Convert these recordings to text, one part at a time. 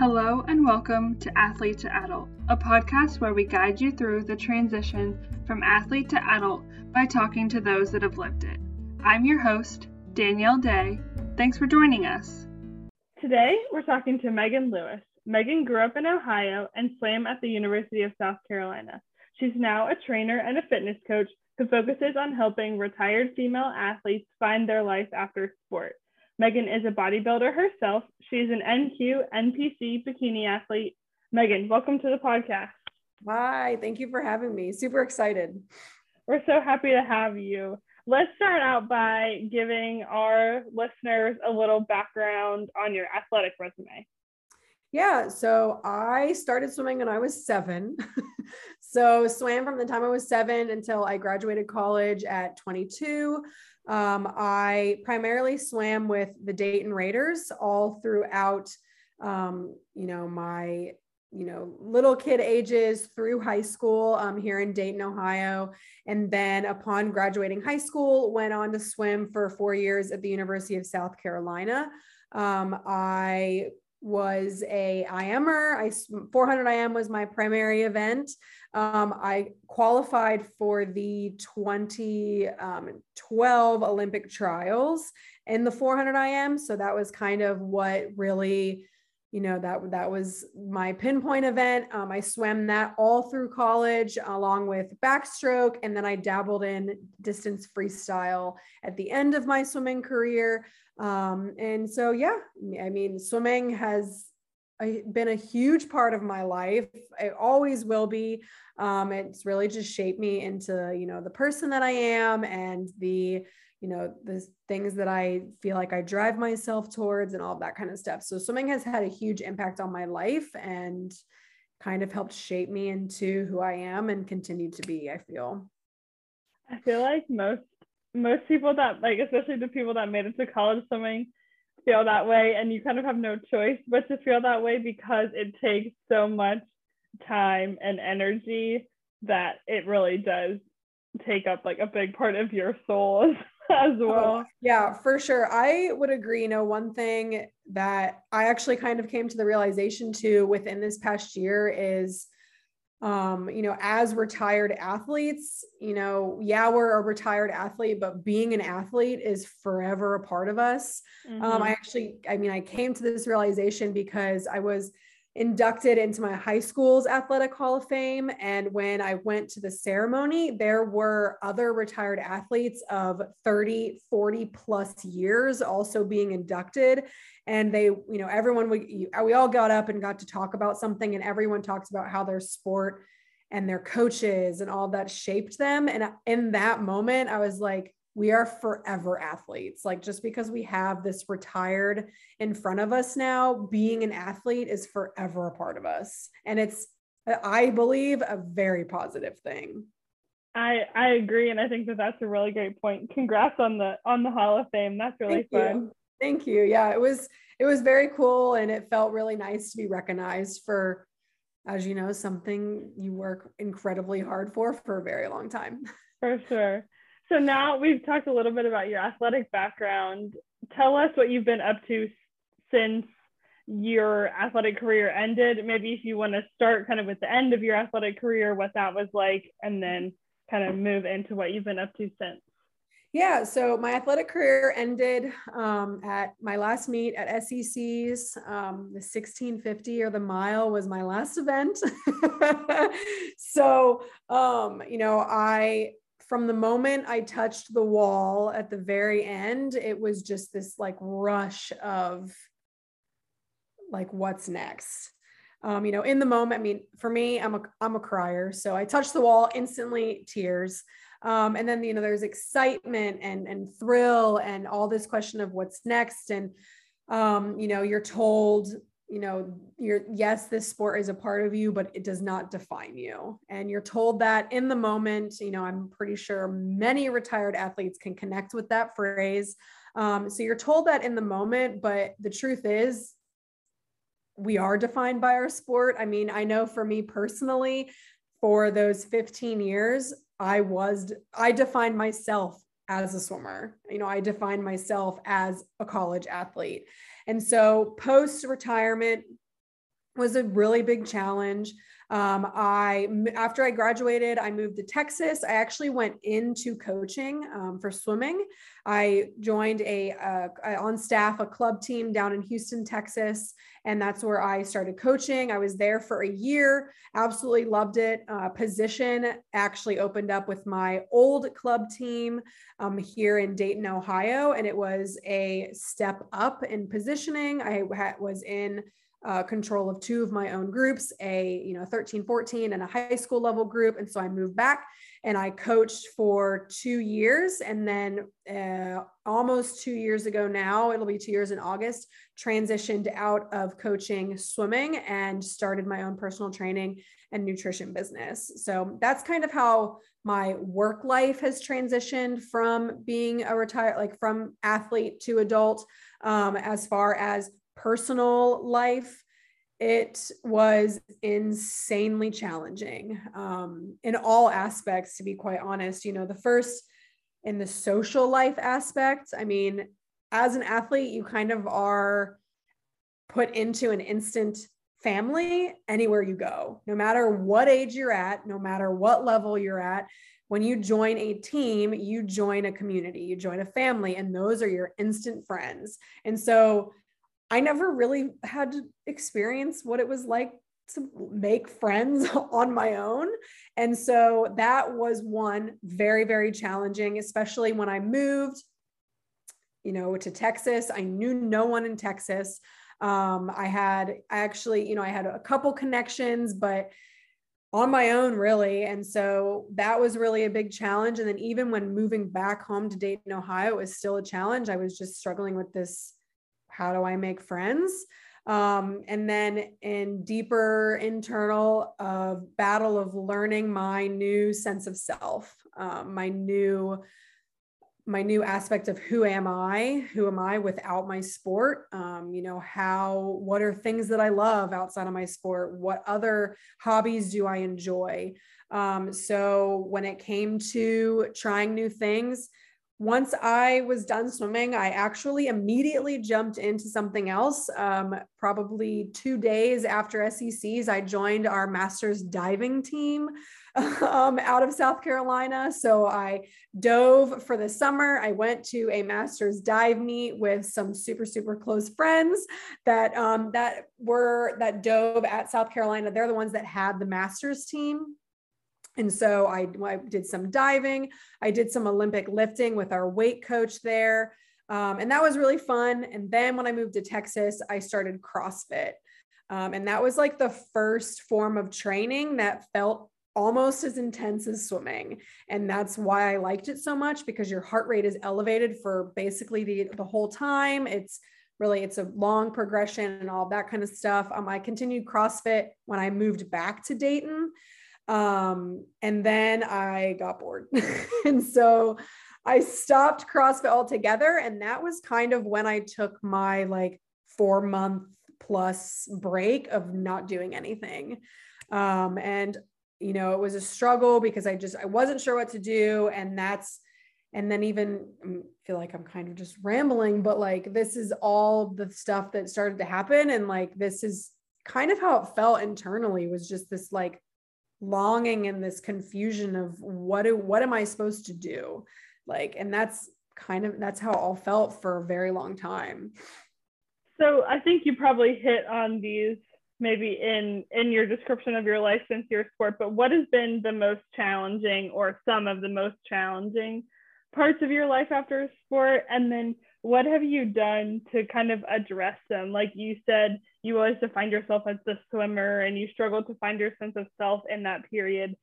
Hello and welcome to Athlete to Adult, a podcast where we guide you through the transition from athlete to adult by talking to those that have lived it. I'm your host, Danielle Day. Thanks for joining us. Today, we're talking to Megan Lewis. Megan grew up in Ohio and swam at the University of South Carolina. She's now a trainer and a fitness coach who focuses on helping retired female athletes find their life after sport. Megan is a bodybuilder herself. She's an NQ, NPC bikini athlete. Megan, welcome to the podcast. Hi, thank you for having me. Super excited. We're so happy to have you. Let's start out by giving our listeners a little background on your athletic resume. Yeah, so I started swimming when I was seven. so swam from the time I was seven until I graduated college at 22. Um, I primarily swam with the Dayton Raiders all throughout, um, you know, my you know little kid ages through high school um, here in dayton ohio. And then upon graduating high school went on to swim for four years at the university of south carolina. Um, i was a IMer. I 400 IM was my primary event. Um, I qualified for the 2012 um, Olympic trials in the 400 IM. So that was kind of what really, you know, that that was my pinpoint event. Um, I swam that all through college along with backstroke, and then I dabbled in distance freestyle at the end of my swimming career. Um, and so, yeah, I mean, swimming has been a huge part of my life. It always will be. Um, it's really just shaped me into, you know, the person that I am and the, you know, the things that I feel like I drive myself towards and all that kind of stuff. So swimming has had a huge impact on my life and kind of helped shape me into who I am and continue to be, I feel. I feel like most most people that like especially the people that made it to college swimming feel that way and you kind of have no choice but to feel that way because it takes so much time and energy that it really does take up like a big part of your soul as oh, well. Oh, yeah, for sure. I would agree. You know, one thing that I actually kind of came to the realization to within this past year is um, you know, as retired athletes, you know, yeah, we're a retired athlete, but being an athlete is forever a part of us. Mm-hmm. Um, I actually, I mean, I came to this realization because I was inducted into my high school's athletic hall of fame. And when i went to the ceremony there were other retired athletes of 30 40 plus years also being inducted. And they you know everyone we, we all got up and got to talk about something and everyone talks about how their sport and their coaches and all that shaped them. And in that moment i was like we are forever athletes. Like just because we have this retired in front of us now, being an athlete is forever a part of us. And it's, I believe, a very positive thing. I I agree, and I think that that's a really great point. Congrats on the on the Hall of Fame. That's really Thank fun. You. Thank you. Yeah, it was it was very cool, and it felt really nice to be recognized for, as you know, something you work incredibly hard for for a very long time. For sure. So now we've talked a little bit about your athletic background. Tell us what you've been up to since your athletic career ended. Maybe if you want to start kind of with the end of your athletic career, what that was like, and then kind of move into what you've been up to since. Yeah, so my athletic career ended um, at my last meet at SEC's. Um, the 1650 or the mile was my last event. so, um, you know, I from the moment I touched the wall at the very end, it was just this like rush of like what's next. Um, you know, in the moment, I mean, for me, I'm a I'm a crier. So I touched the wall, instantly tears. Um, and then you know, there's excitement and and thrill and all this question of what's next. And um, you know, you're told you know you're yes this sport is a part of you but it does not define you. And you're told that in the moment you know i'm pretty sure many retired athletes can connect with that phrase. Um, so you're told that in the moment but the truth is we are defined by our sport. I mean i know for me personally for those 15 years i was i defined myself as a swimmer. You know i defined myself as a college athlete and so post retirement, was a really big challenge. Um, I after I graduated, I moved to Texas. I actually went into coaching um, for swimming. I joined a, a, on staff a club team down in Houston, Texas, and that's where I started coaching. I was there for a year. Absolutely loved it. Uh, position actually opened up with my old club team um, here in Dayton, Ohio, and it was a step up in positioning. I was in uh, control of two of my own groups a you know 13 14 and a high school level group. And so i moved back and i coached for two years. And then uh, almost two years ago now it'll be two years in august transitioned out of coaching swimming and started my own personal training and nutrition business. So that's kind of how my work life has transitioned from being a retired like from athlete to adult um, as far as personal life, it was insanely challenging um, in all aspects, to be quite honest. You know, the first in the social life aspect, I mean, as an athlete, you kind of are put into an instant family anywhere you go, no matter what age you're at, no matter what level you're at. When you join a team, you join a community, you join a family, and those are your instant friends. And so I never really had to experience what it was like to make friends on my own. And so that was one very, very challenging, especially when I moved, you know, to Texas. I knew no one in Texas. Um, I had, I actually, you know, I had a couple connections, but on my own, really. And so that was really a big challenge. And then even when moving back home to Dayton, Ohio, it was still a challenge. I was just struggling with this how do I make friends? Um, and then in deeper internal uh, battle of learning my new sense of self, um, my new my new aspect of who am I? Who am I without my sport? Um, you know, how, what are things that I love outside of my sport? What other hobbies do I enjoy? Um, so when it came to trying new things, once I was done swimming, I actually immediately jumped into something else. Um, probably two days after SECs, I joined our master's diving team um, out of South Carolina. So I dove for the summer. I went to a master's dive meet with some super, super close friends that um, that were that dove at South Carolina. They're the ones that had the master's team. And so I, I, did some diving. I did some Olympic lifting with our weight coach there. Um, and that was really fun. And then when I moved to Texas, I started CrossFit. Um, and that was like the first form of training that felt almost as intense as swimming. And that's why I liked it so much because your heart rate is elevated for basically the, the whole time. It's really, it's a long progression and all that kind of stuff. Um, I continued CrossFit when I moved back to Dayton. Um, and then I got bored. and so I stopped CrossFit altogether. And that was kind of when I took my like four month plus break of not doing anything. Um, and you know, it was a struggle because I just I wasn't sure what to do. And that's and then even I mm, feel like I'm kind of just rambling, but like this is all the stuff that started to happen. And like this is kind of how it felt internally was just this like longing and this confusion of what do, what am I supposed to do? Like, and that's kind of that's how it all felt for a very long time. So I think you probably hit on these maybe in in your description of your life since your sport, but what has been the most challenging or some of the most challenging parts of your life after sport? And then what have you done to kind of address them? Like you said, you always defined yourself as the swimmer and you struggled to find your sense of self in that period.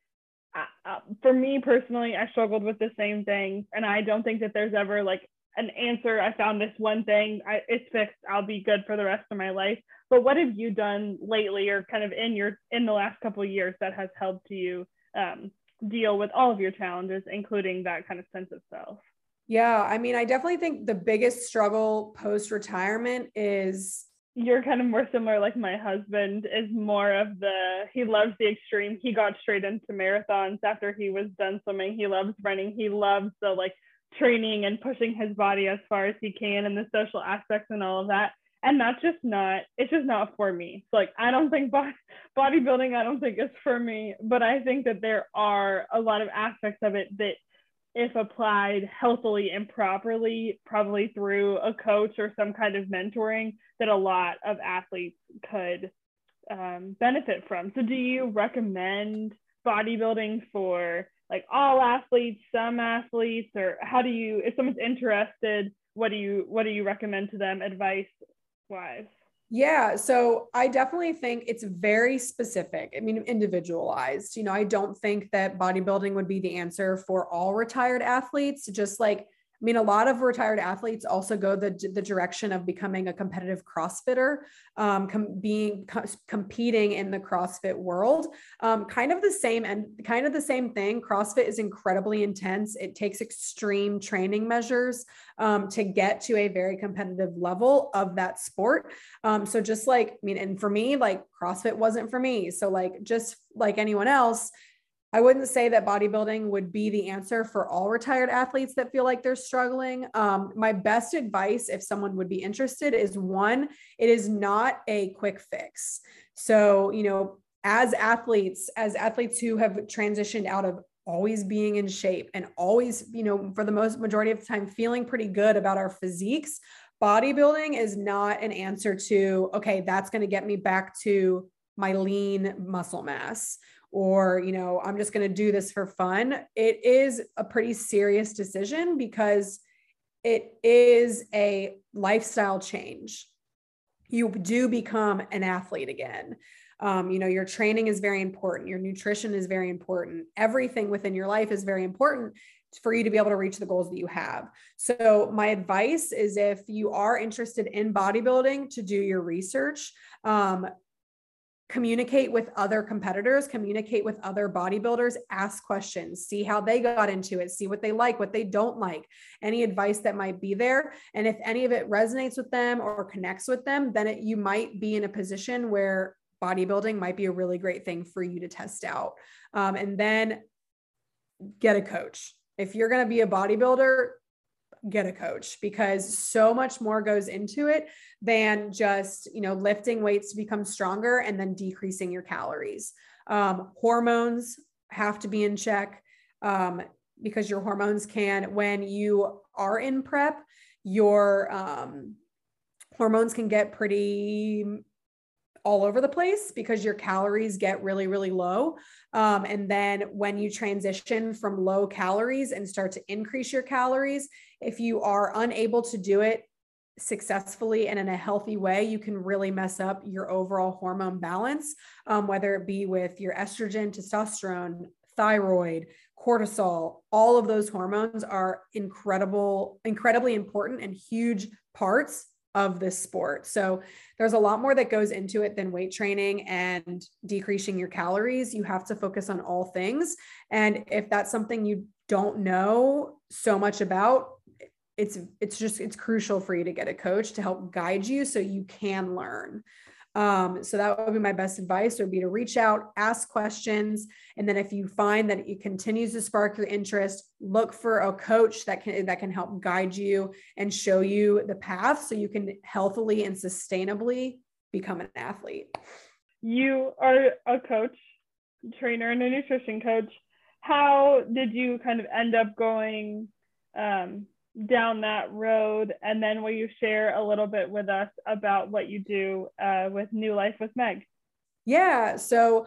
Uh, uh, for me personally, I struggled with the same thing. And I don't think that there's ever like an answer. I found this one thing, I, it's fixed, I'll be good for the rest of my life. But what have you done lately or kind of in your in the last couple of years that has helped you um, deal with all of your challenges, including that kind of sense of self? Yeah, I mean, I definitely think the biggest struggle post retirement is you're kind of more similar like my husband is more of the he loves the extreme. He got straight into marathons after he was done swimming. He loves running. He loves the like training and pushing his body as far as he can and the social aspects and all of that. And that's just not it's just not for me. Like i don't think body, bodybuilding i don't think is for me. But i think that there are a lot of aspects of it that if applied healthily and properly probably through a coach or some kind of mentoring that a lot of athletes could um, benefit from so do you recommend bodybuilding for like all athletes some athletes or how do you if someone's interested what do you what do you recommend to them advice wise? Yeah, so I definitely think it's very specific. I mean, individualized. You know, I don't think that bodybuilding would be the answer for all retired athletes, just like I mean, a lot of retired athletes also go the, the direction of becoming a competitive CrossFitter, um, com- being co- competing in the CrossFit world. Um, kind of the same and kind of the same thing. CrossFit is incredibly intense. It takes extreme training measures um, to get to a very competitive level of that sport. Um, so just like, I mean, and for me, like CrossFit wasn't for me. So like, just like anyone else, I wouldn't say that bodybuilding would be the answer for all retired athletes that feel like they're struggling. Um, my best advice, if someone would be interested, is one, it is not a quick fix. So, you know, as athletes, as athletes who have transitioned out of always being in shape and always, you know, for the most majority of the time, feeling pretty good about our physiques, bodybuilding is not an answer to, okay, that's going to get me back to my lean muscle mass or you know i'm just going to do this for fun it is a pretty serious decision because it is a lifestyle change you do become an athlete again um, you know your training is very important your nutrition is very important everything within your life is very important for you to be able to reach the goals that you have. So, my advice is if you are interested in bodybuilding, to do your research. Um, communicate with other competitors, communicate with other bodybuilders, ask questions, see how they got into it, see what they like, what they don't like, any advice that might be there. And if any of it resonates with them or connects with them, then it, you might be in a position where bodybuilding might be a really great thing for you to test out. Um, and then get a coach. If you're going to be a bodybuilder, get a coach because so much more goes into it than just you know lifting weights to become stronger and then decreasing your calories. Um, hormones have to be in check um, because your hormones can when you are in prep your um, hormones can get pretty all over the place because your calories get really, really low. Um, and then when you transition from low calories and start to increase your calories, if you are unable to do it successfully and in a healthy way, you can really mess up your overall hormone balance, um, whether it be with your estrogen, testosterone, thyroid, cortisol, all of those hormones are incredible, incredibly important and huge parts of this sport. So there's a lot more that goes into it than weight training and decreasing your calories. You have to focus on all things. And if that's something you don't know so much about, it's it's just it's crucial for you to get a coach to help guide you so you can learn. Um, so that would be my best advice would be to reach out, ask questions. And then if you find that it continues to spark your interest, look for a coach that can that can help guide you and show you the path so you can healthily and sustainably become an athlete. You are a coach, trainer, and a nutrition coach. How did you kind of end up going um, down that road and then will you share a little bit with us about what you do uh, with new life with meg? Yeah so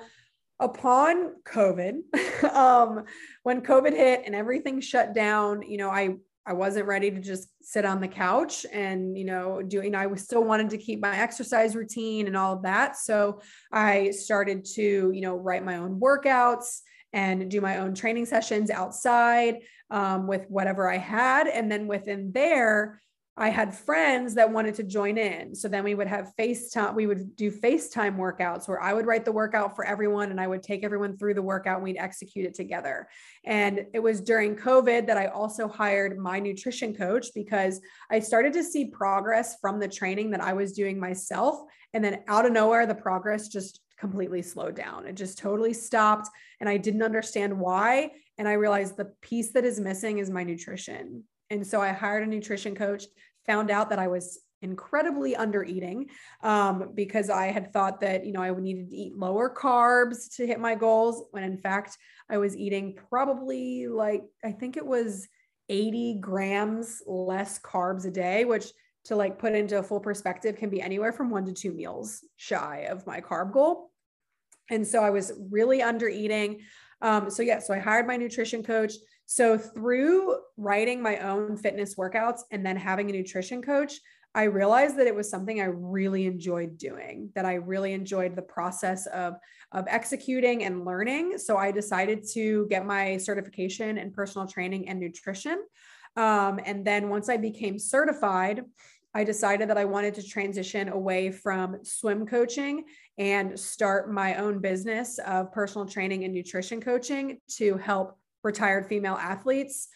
upon covid um, when covid hit and everything shut down you know i i wasn't ready to just sit on the couch and you know doing you know, i was still wanted to keep my exercise routine and all of that. So i started to you know write my own workouts and do my own training sessions outside um, with whatever I had. And then within there, I had friends that wanted to join in. So then we would have FaceTime, we would do FaceTime workouts where I would write the workout for everyone and I would take everyone through the workout and we'd execute it together. And it was during COVID that I also hired my nutrition coach because I started to see progress from the training that I was doing myself. And then out of nowhere, the progress just completely slowed down. It just totally stopped. And I didn't understand why. And I realized the piece that is missing is my nutrition. And so I hired a nutrition coach, found out that I was incredibly under eating um, because I had thought that, you know, I needed to eat lower carbs to hit my goals when in fact I was eating probably like, I think it was 80 grams less carbs a day, which to like put into a full perspective can be anywhere from one to two meals shy of my carb goal. And so I was really under eating. Um, so yeah, so I hired my nutrition coach. So through writing my own fitness workouts and then having a nutrition coach, I realized that it was something I really enjoyed doing, that I really enjoyed the process of, of executing and learning. So I decided to get my certification in personal training and nutrition. Um, and then once I became certified, I decided that I wanted to transition away from swim coaching and start my own business of personal training and nutrition coaching to help retired female athletes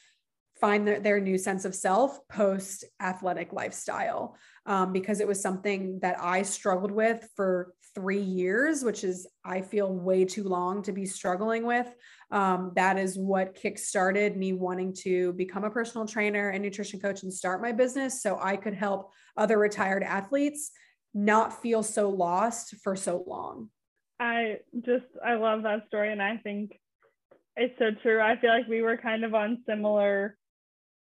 find their, their new sense of self post athletic lifestyle um, because it was something that I struggled with for three years, which is, I feel, way too long to be struggling with. Um, that is what kickstarted me wanting to become a personal trainer and nutrition coach and start my business so I could help other retired athletes not feel so lost for so long. I just, I love that story. And I think it's so true. I feel like we were kind of on similar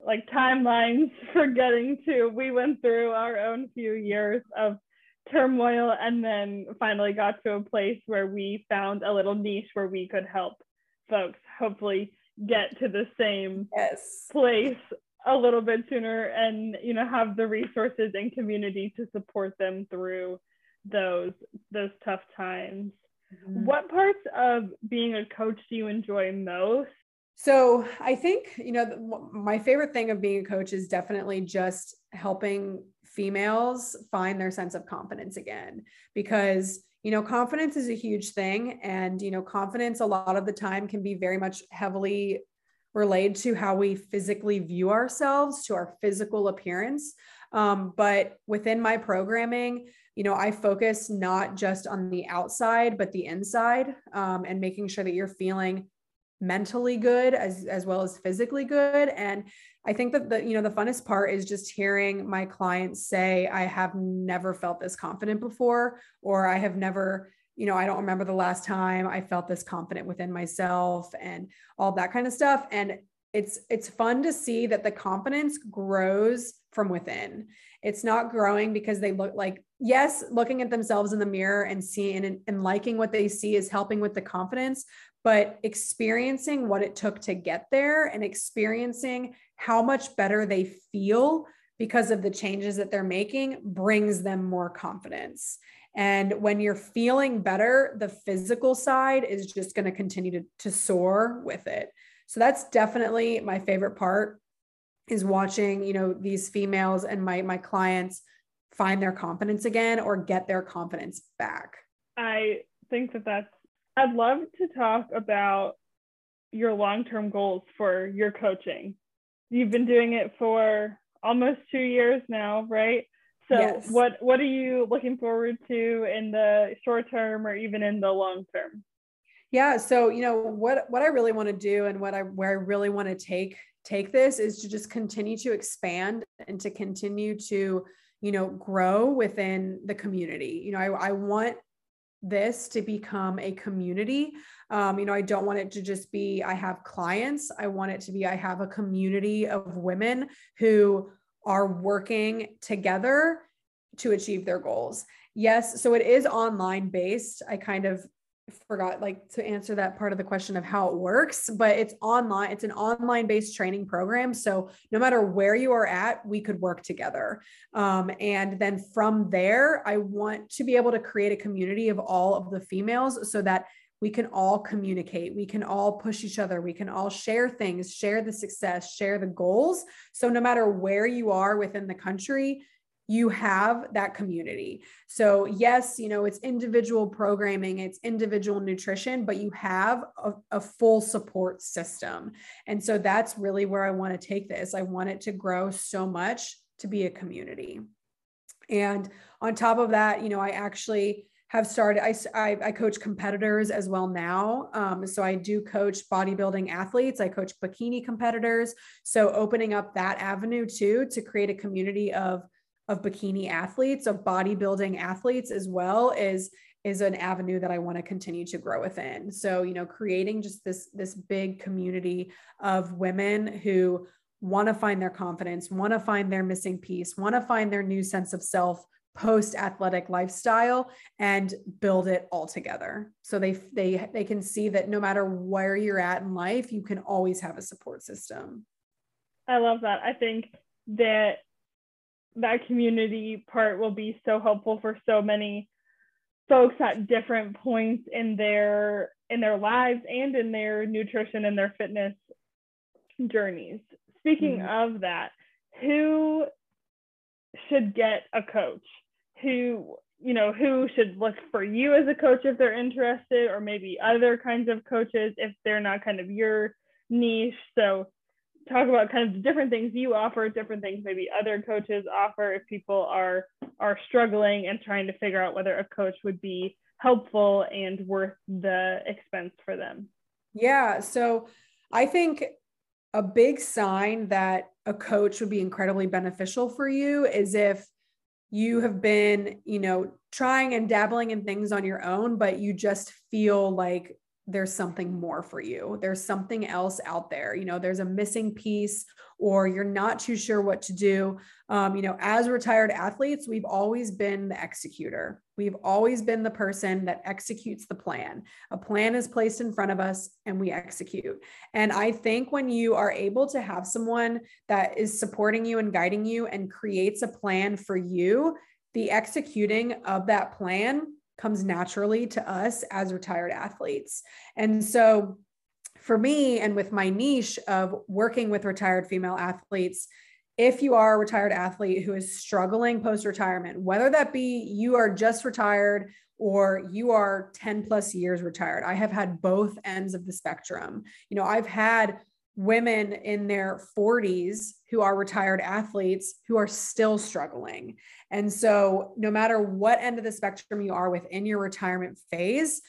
like timelines for getting to we went through our own few years of turmoil and then finally got to a place where we found a little niche where we could help folks hopefully get to the same yes. place a little bit sooner and you know have the resources and community to support them through those those tough times mm-hmm. what parts of being a coach do you enjoy most so I think, you know, my favorite thing of being a coach is definitely just helping females find their sense of confidence again because you know confidence is a huge thing and you know confidence a lot of the time can be very much heavily related to how we physically view ourselves to our physical appearance. Um, but within my programming you know i focus not just on the outside but the inside um, and making sure that you're feeling mentally good as as well as physically good. And i think that the you know the funnest part is just hearing my clients say i have never felt this confident before or i have never you know i don't remember the last time i felt this confident within myself and all that kind of stuff and it's it's fun to see that the confidence grows from within it's not growing because they look like yes looking at themselves in the mirror and seeing and, and liking what they see is helping with the confidence but experiencing what it took to get there and experiencing how much better they feel because of the changes that they're making brings them more confidence. And when you're feeling better, the physical side is just going to continue to, to soar with it. So that's definitely my favorite part is watching, you know, these females and my my clients find their confidence again or get their confidence back. I think that that's I'd love to talk about your long-term goals for your coaching. You've been doing it for almost 2 years now, right? So yes. what what are you looking forward to in the short term or even in the long term? Yeah, so you know what what I really want to do and what I where I really want to take take this is to just continue to expand and to continue to you know grow within the community. You know, I, I want this to become a community. Um, you know, I don't want it to just be I have clients. I want it to be I have a community of women who are working together to achieve their goals. Yes, so it is online based. I kind of forgot like to answer that part of the question of how it works but it's online it's an online based training program so no matter where you are at we could work together um, and then from there i want to be able to create a community of all of the females so that we can all communicate we can all push each other we can all share things share the success share the goals so no matter where you are within the country you have that community. So, yes, you know, it's individual programming, it's individual nutrition, but you have a, a, full support system. And so that's really where I want to take this. I want it to grow so much to be a community. And on top of that, you know, I actually have started, I, I, I coach competitors as well now. Um, so I do coach bodybuilding athletes, I coach bikini competitors. So opening up that avenue too to create a community of of bikini athletes, of bodybuilding athletes as well is is an avenue that I want to continue to grow within. So, you know, creating just this this big community of women who want to find their confidence, want to find their missing piece, want to find their new sense of self post athletic lifestyle and build it all together. So they they they can see that no matter where you're at in life, you can always have a support system. I love that. I think that that community part will be so helpful for so many folks at different points in their in their lives and in their nutrition and their fitness journeys. Speaking mm-hmm. of that, who should get a coach? Who you know who should look for you as a coach if they're interested or maybe other kinds of coaches if they're not kind of your niche so talk about kind of the different things you offer, different things maybe other coaches offer if people are are struggling and trying to figure out whether a coach would be helpful and worth the expense for them. Yeah, so I think a big sign that a coach would be incredibly beneficial for you is if you have been, you know, trying and dabbling in things on your own, but you just feel like there's something more for you. There's something else out there. You know, there's a missing piece, or you're not too sure what to do. Um, you know, as retired athletes, we've always been the executor. We've always been the person that executes the plan. A plan is placed in front of us and we execute. And I think when you are able to have someone that is supporting you and guiding you and creates a plan for you, the executing of that plan comes naturally to us as retired athletes. And so for me, and with my niche of working with retired female athletes, if you are a retired athlete who is struggling post retirement, whether that be you are just retired or you are 10 plus years retired, I have had both ends of the spectrum. You know, I've had women in their 40s who are retired athletes who are still struggling. And so, no matter what end of the spectrum you are within your retirement phase,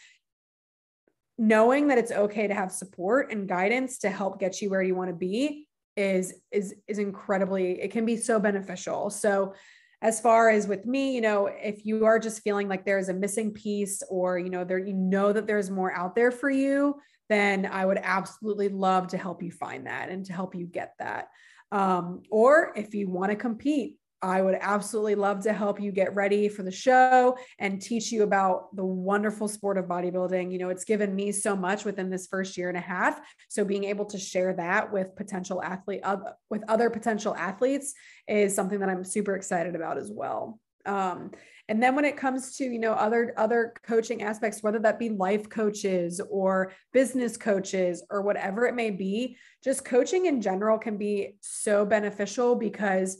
knowing that it's okay to have support and guidance to help get you where you want to be is is is incredibly it can be so beneficial. So as far as with me, you know, if you are just feeling like there's a missing piece or you know there you know that there's more out there for you, then I would absolutely love to help you find that and to help you get that. Um, or if you want to compete, I would absolutely love to help you get ready for the show and teach you about the wonderful sport of bodybuilding. You know, it's given me so much within this first year and a half. So being able to share that with potential athlete with other potential athletes is something that I'm super excited about as well. Um, and then when it comes to, you know, other other coaching aspects, whether that be life coaches or business coaches or whatever it may be, just coaching in general can be so beneficial because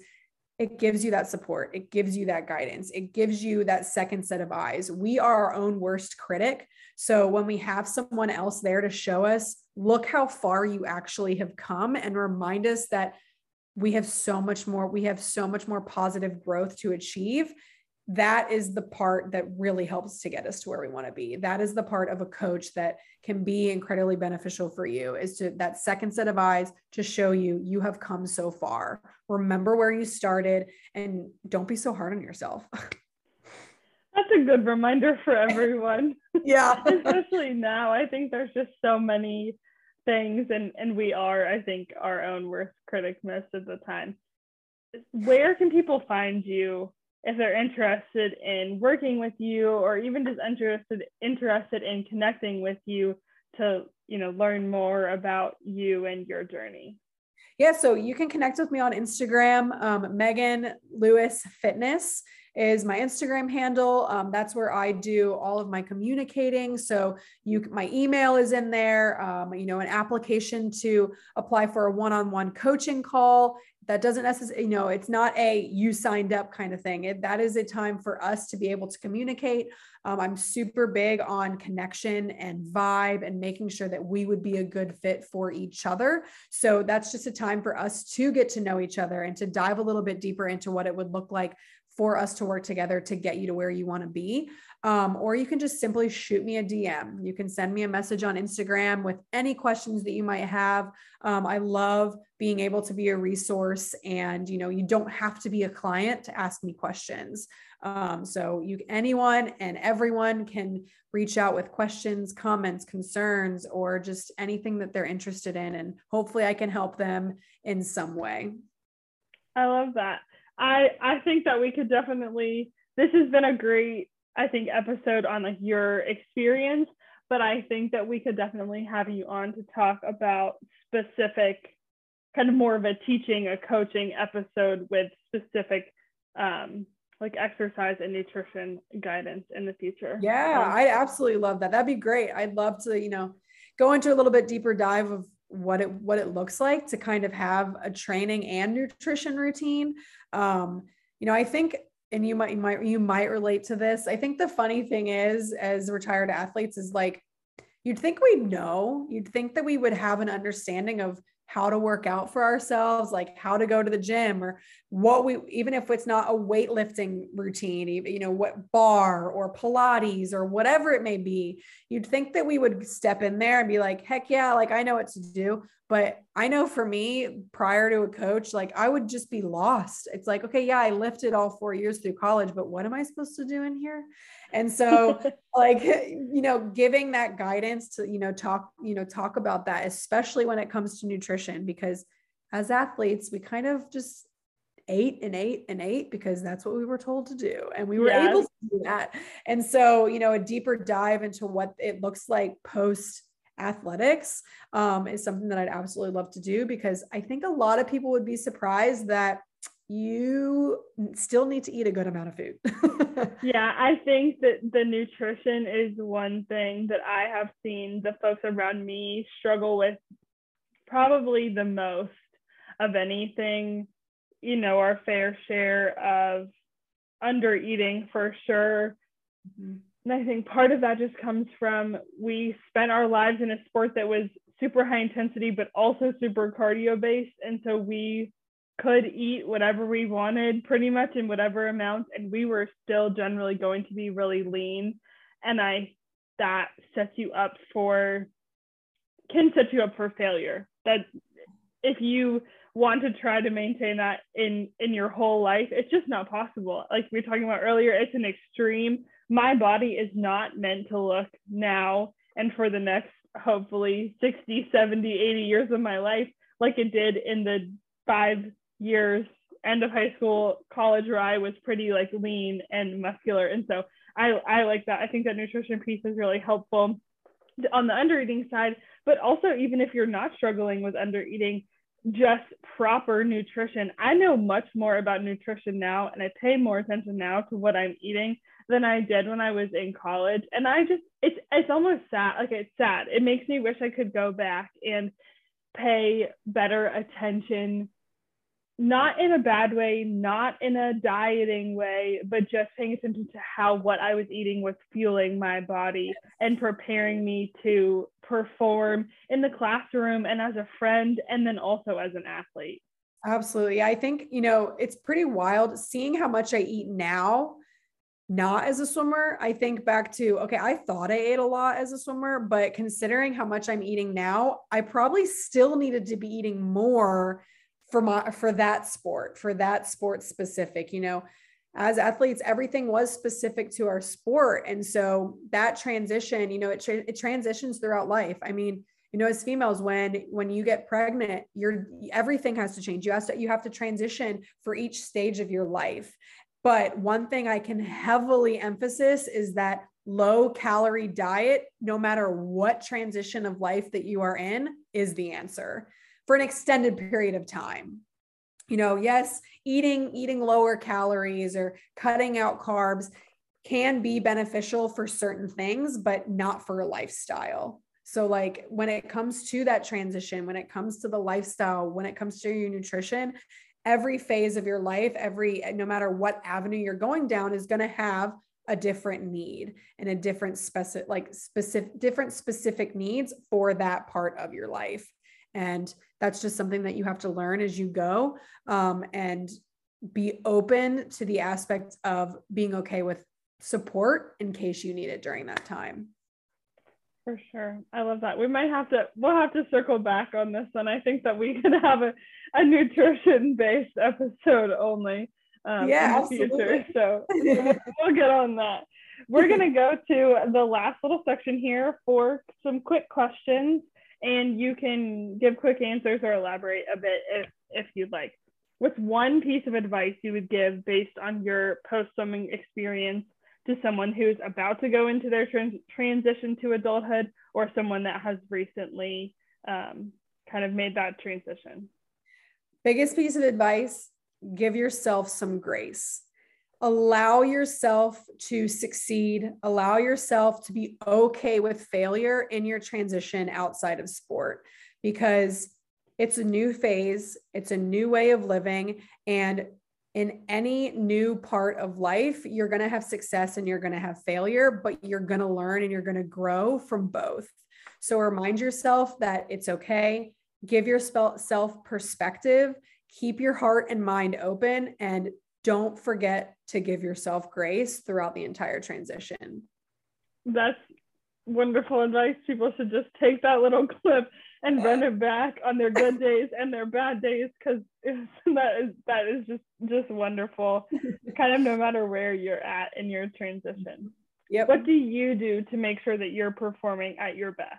it gives you that support. It gives you that guidance. It gives you that second set of eyes. We are our own worst critic. So when we have someone else there to show us, look how far you actually have come and remind us that we have so much more, we have so much more positive growth to achieve that is the part that really helps to get us to where we want to be. That is the part of a coach that can be incredibly beneficial for you is to that second set of eyes to show you you have come so far. Remember where you started and don't be so hard on yourself. That's a good reminder for everyone. Yeah. Especially now i think there's just so many things and and we are i think our own worst critic most of the time. Where can people find you if they're interested in working with you or even just interested interested in connecting with you to you know learn more about you and your journey yeah so you can connect with me on instagram um, megan lewis fitness is my Instagram handle. Um, that's where I do all of my communicating. So you, my email is in there. Um, you know, an application to apply for a one-on-one coaching call. That doesn't necessarily, you know, it's not a you signed up kind of thing. It, that is a time for us to be able to communicate. Um, I'm super big on connection and vibe and making sure that we would be a good fit for each other. So that's just a time for us to get to know each other and to dive a little bit deeper into what it would look like for us to work together to get you to where you want to be. Um, or you can just simply shoot me a DM. You can send me a message on Instagram with any questions that you might have. Um, I love being able to be a resource, and you know, you don't have to be a client to ask me questions. Um, so you, anyone and everyone can reach out with questions, comments, concerns, or just anything that they're interested in, and hopefully, I can help them in some way. I love that. I I think that we could definitely. This has been a great, I think, episode on like your experience, but I think that we could definitely have you on to talk about specific, kind of more of a teaching, a coaching episode with specific, um, like exercise and nutrition guidance in the future. Yeah, um, I absolutely love that. That'd be great. I'd love to, you know, go into a little bit deeper dive of what it what it looks like to kind of have a training and nutrition routine. Um you know i think and you might you might you might relate to this. I think the funny thing is as retired athletes is like you'd think we'd know. You'd think that we would have an understanding of how to work out for ourselves, like how to go to the gym or what we, even if it's not a weightlifting routine, even, you know, what bar or Pilates or whatever it may be, you'd think that we would step in there and be like, heck yeah, like I know what to do. But I know for me, prior to a coach, like I would just be lost. It's like, okay, yeah, I lifted all four years through college, but what am I supposed to do in here? And so, like, you know, giving that guidance to, you know, talk, you know, talk about that, especially when it comes to nutrition, because as athletes, we kind of just ate and ate and ate because that's what we were told to do. And we were yes. able to do that. And so, you know, a deeper dive into what it looks like post athletics um, is something that I'd absolutely love to do because I think a lot of people would be surprised that you still need to eat a good amount of food. yeah, I think that the nutrition is one thing that I have seen the folks around me struggle with probably the most of anything, you know, our fair share of under eating for sure. Mm-hmm. And I think part of that just comes from we spent our lives in a sport that was super high intensity, but also super cardio based. And so we could eat whatever we wanted pretty much in whatever amount. And we were still generally going to be really lean. And I, that sets you up for, can set you up for failure. That if you want to try to maintain that in in your whole life it's just not possible like we were talking about earlier it's an extreme my body is not meant to look now and for the next hopefully 60 70 80 years of my life like it did in the five years end of high school college where i was pretty like lean and muscular. And so i i like that. I think that nutrition piece is really helpful on the under eating side but also even if you're not struggling with under eating just proper nutrition i know much more about nutrition now and i pay more attention now to what i'm eating than I did when I was in college. And I just it's it's almost sad. Like it's sad. It makes me wish I could go back and pay better attention not in a bad way, not in a dieting way, but just paying attention to how what I was eating was fueling my body and preparing me to perform in the classroom and as a friend, and then also as an athlete. Absolutely. I think, you know, it's pretty wild seeing how much I eat now not as a swimmer, I think back to okay, I thought I ate a lot as a swimmer, but considering how much I'm eating now, I probably still needed to be eating more for my for that sport, for that sport specific, you know. As athletes, everything was specific to our sport. And so that transition, you know, it, tra- it transitions throughout life. I mean, you know as females when when you get pregnant you're everything has to change you have to you have to transition for each stage of your life but one thing I can heavily emphasize is that low calorie diet, no matter what transition of life that you are in, is the answer for an extended period of time. You know, yes, eating eating lower calories or cutting out carbs can be beneficial for certain things, but not for a lifestyle. So, like when it comes to that transition, when it comes to the lifestyle, when it comes to your nutrition, every phase of your life, every no matter what avenue you're going down is going to have a different need and a different specific like specific different specific needs for that part of your life and that's just something that you have to learn as you go um, and be open to the aspect of being okay with support in case you need it during that time. For sure. I love that. We might have to we'll have to circle back on this and I think that we can have a, a nutrition based episode only um, yeah, in the future. So we'll get on that. We're gonna go to the last little section here for some quick questions and you can give quick answers or elaborate a bit if if you'd like. What's one piece of advice you would give based on your post swimming experience to someone who's about to go into their trans- transition to adulthood or someone that has recently um, kind of made that transition? Biggest piece of advice give yourself some grace. Allow yourself to succeed. Allow yourself to be okay with failure in your transition outside of sport because it's a new phase, it's a new way of living. And in any new part of life, you're going to have success and you're going to have failure, but you're going to learn and you're going to grow from both. So remind yourself that it's okay. Give yourself perspective. Keep your heart and mind open and don't forget to give yourself grace throughout the entire transition. That's wonderful advice. People should just take that little clip and run it back on their good days and their bad days because that is that is just just wonderful kind of no matter where you're at in your transition yep what do you do to make sure that you're performing at your best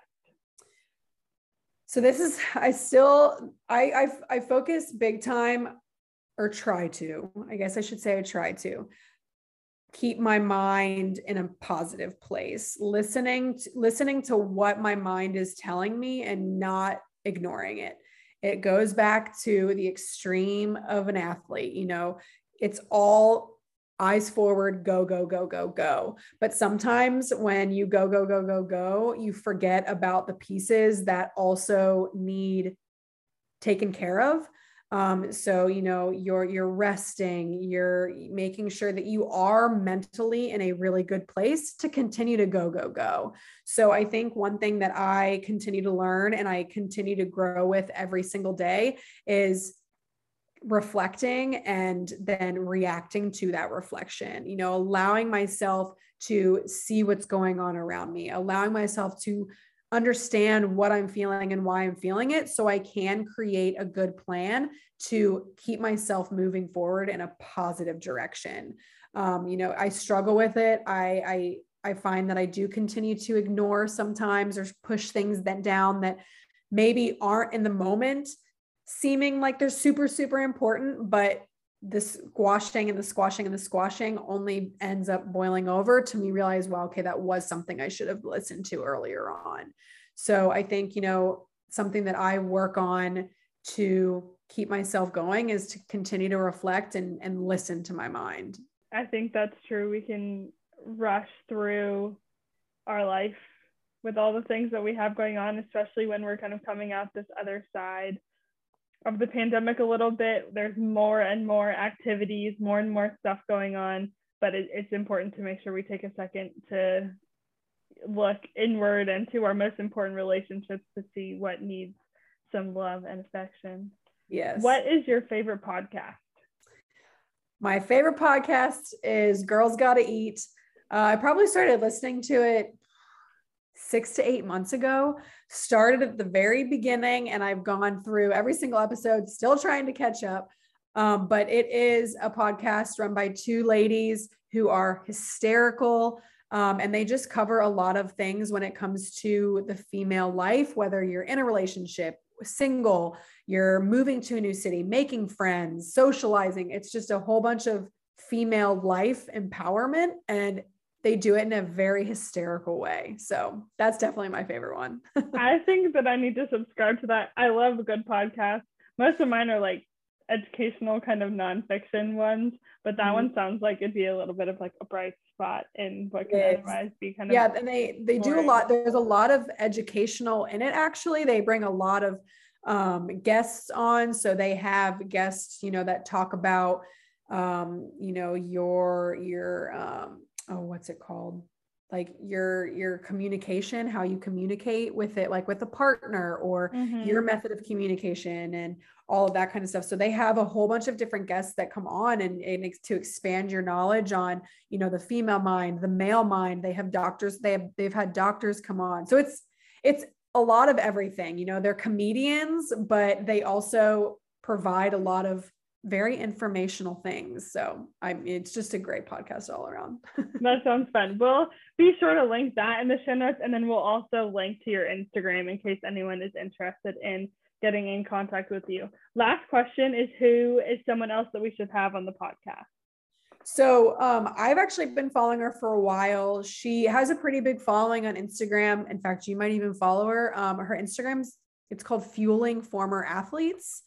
so this is i still i i, I focus big time or try to i guess i should say i try to keep my mind in a positive place listening to, listening to what my mind is telling me and not ignoring it. It goes back to the extreme of an athlete you know it's all eyes forward go go go go go. But sometimes when you go go go go go you forget about the pieces that also need taken care of um, so you know you're you're resting you're making sure that you are mentally in a really good place to continue to go go go. So i think one thing that i continue to learn and i continue to grow with every single day is reflecting and then reacting to that reflection you know allowing myself to see what's going on around me allowing myself to understand what I'm feeling and why I'm feeling it so I can create a good plan to keep myself moving forward in a positive direction. Um, you know, I struggle with it. I, I I find that I do continue to ignore sometimes or push things that down that maybe aren't in the moment seeming like they're super super important, but the squashing and the squashing and the squashing only ends up boiling over to me realize, well, okay, that was something I should have listened to earlier on. So I think, you know, something that I work on to keep myself going is to continue to reflect and, and listen to my mind. I think that's true. We can rush through our life with all the things that we have going on, especially when we're kind of coming out this other side of the pandemic a little bit. There's more and more activities, more and more stuff going on, but it, it's important to make sure we take a second to look inward and to our most important relationships to see what needs some love and affection. Yes. What is your favorite podcast? My favorite podcast is Girls Gotta Eat. Uh, I probably started listening to it six to eight months ago. Started at the very beginning, and I've gone through every single episode, still trying to catch up. Um, but it is a podcast run by two ladies who are hysterical. Um, and they just cover a lot of things when it comes to the female life, whether you're in a relationship, single, you're moving to a new city, making friends, socializing. It's just a whole bunch of female life empowerment. And they do it in a very hysterical way. So that's definitely my favorite one. I think that I need to subscribe to that. I love a good podcast. Most of mine are like educational kind of nonfiction ones, but that mm-hmm. one sounds like it'd be a little bit of like a bright spot in what can otherwise be kind of yeah. And they they boring. do a lot. There's a lot of educational in it. Actually, they bring a lot of um, guests on, so they have guests, you know, that talk about um, you know your your um, oh, what's it called? like your your communication how you communicate with it like with a partner or mm-hmm. your method of communication and all of that kind of stuff so they have a whole bunch of different guests that come on and, and to expand your knowledge on you know the female mind the male mind they have doctors they have they've had doctors come on so it's it's a lot of everything you know they're comedians but they also provide a lot of very informational things. So I mean, it's just a great podcast all around. that sounds fun. We'll be sure to link that in the show notes, and then we'll also link to your Instagram in case anyone is interested in getting in contact with you. Last question is who is someone else that we should have on the podcast? So um, I've actually been following her for a while. She has a pretty big following on Instagram. In fact, you might even follow her. Um, her Instagram's it's called Fueling Former Athletes.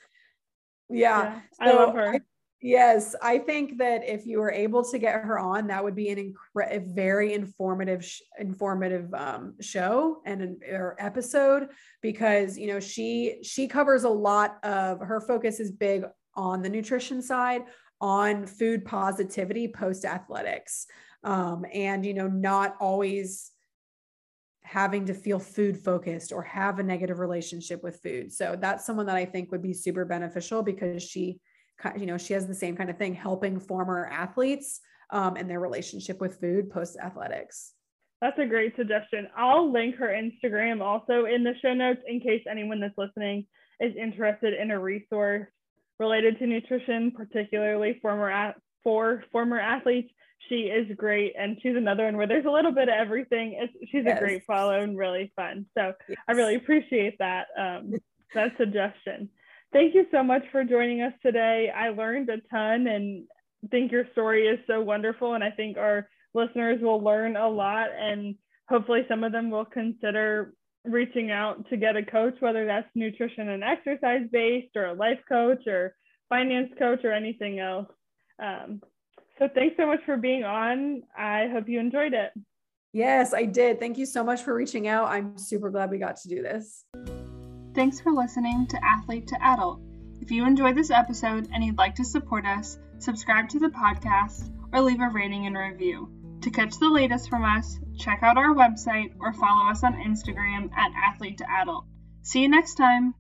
Yeah. yeah I love her. I, yes. I think that if you were able to get her on, that would be an incredible, very informative, sh- informative um, show and an or episode because, you know, she, she covers a lot of her focus is big on the nutrition side, on food positivity post athletics. Um, and, you know, not always having to feel food focused or have a negative relationship with food. So that's someone that I think would be super beneficial because she, you know, she has the same kind of thing, helping former athletes um, and their relationship with food post athletics. That's a great suggestion. I'll link her Instagram also in the show notes in case anyone that's listening is interested in a resource related to nutrition, particularly former for former athletes she is great and she's another one where there's a little bit of everything. It's, she's yes. a great follow and really fun. So yes. i really appreciate that um, that suggestion. Thank you so much for joining us today. I learned a ton and think your story is so wonderful and i think our listeners will learn a lot and hopefully some of them will consider reaching out to get a coach whether that's nutrition and exercise based or a life coach or finance coach or anything else. Um, so thanks so much for being on. I hope you enjoyed it. Yes, I did. Thank you so much for reaching out. I'm super glad we got to do this. Thanks for listening to Athlete to Adult. If you enjoyed this episode and you'd like to support us, subscribe to the podcast or leave a rating and review. To catch the latest from us, check out our website or follow us on Instagram at Athlete to Adult. See you next time.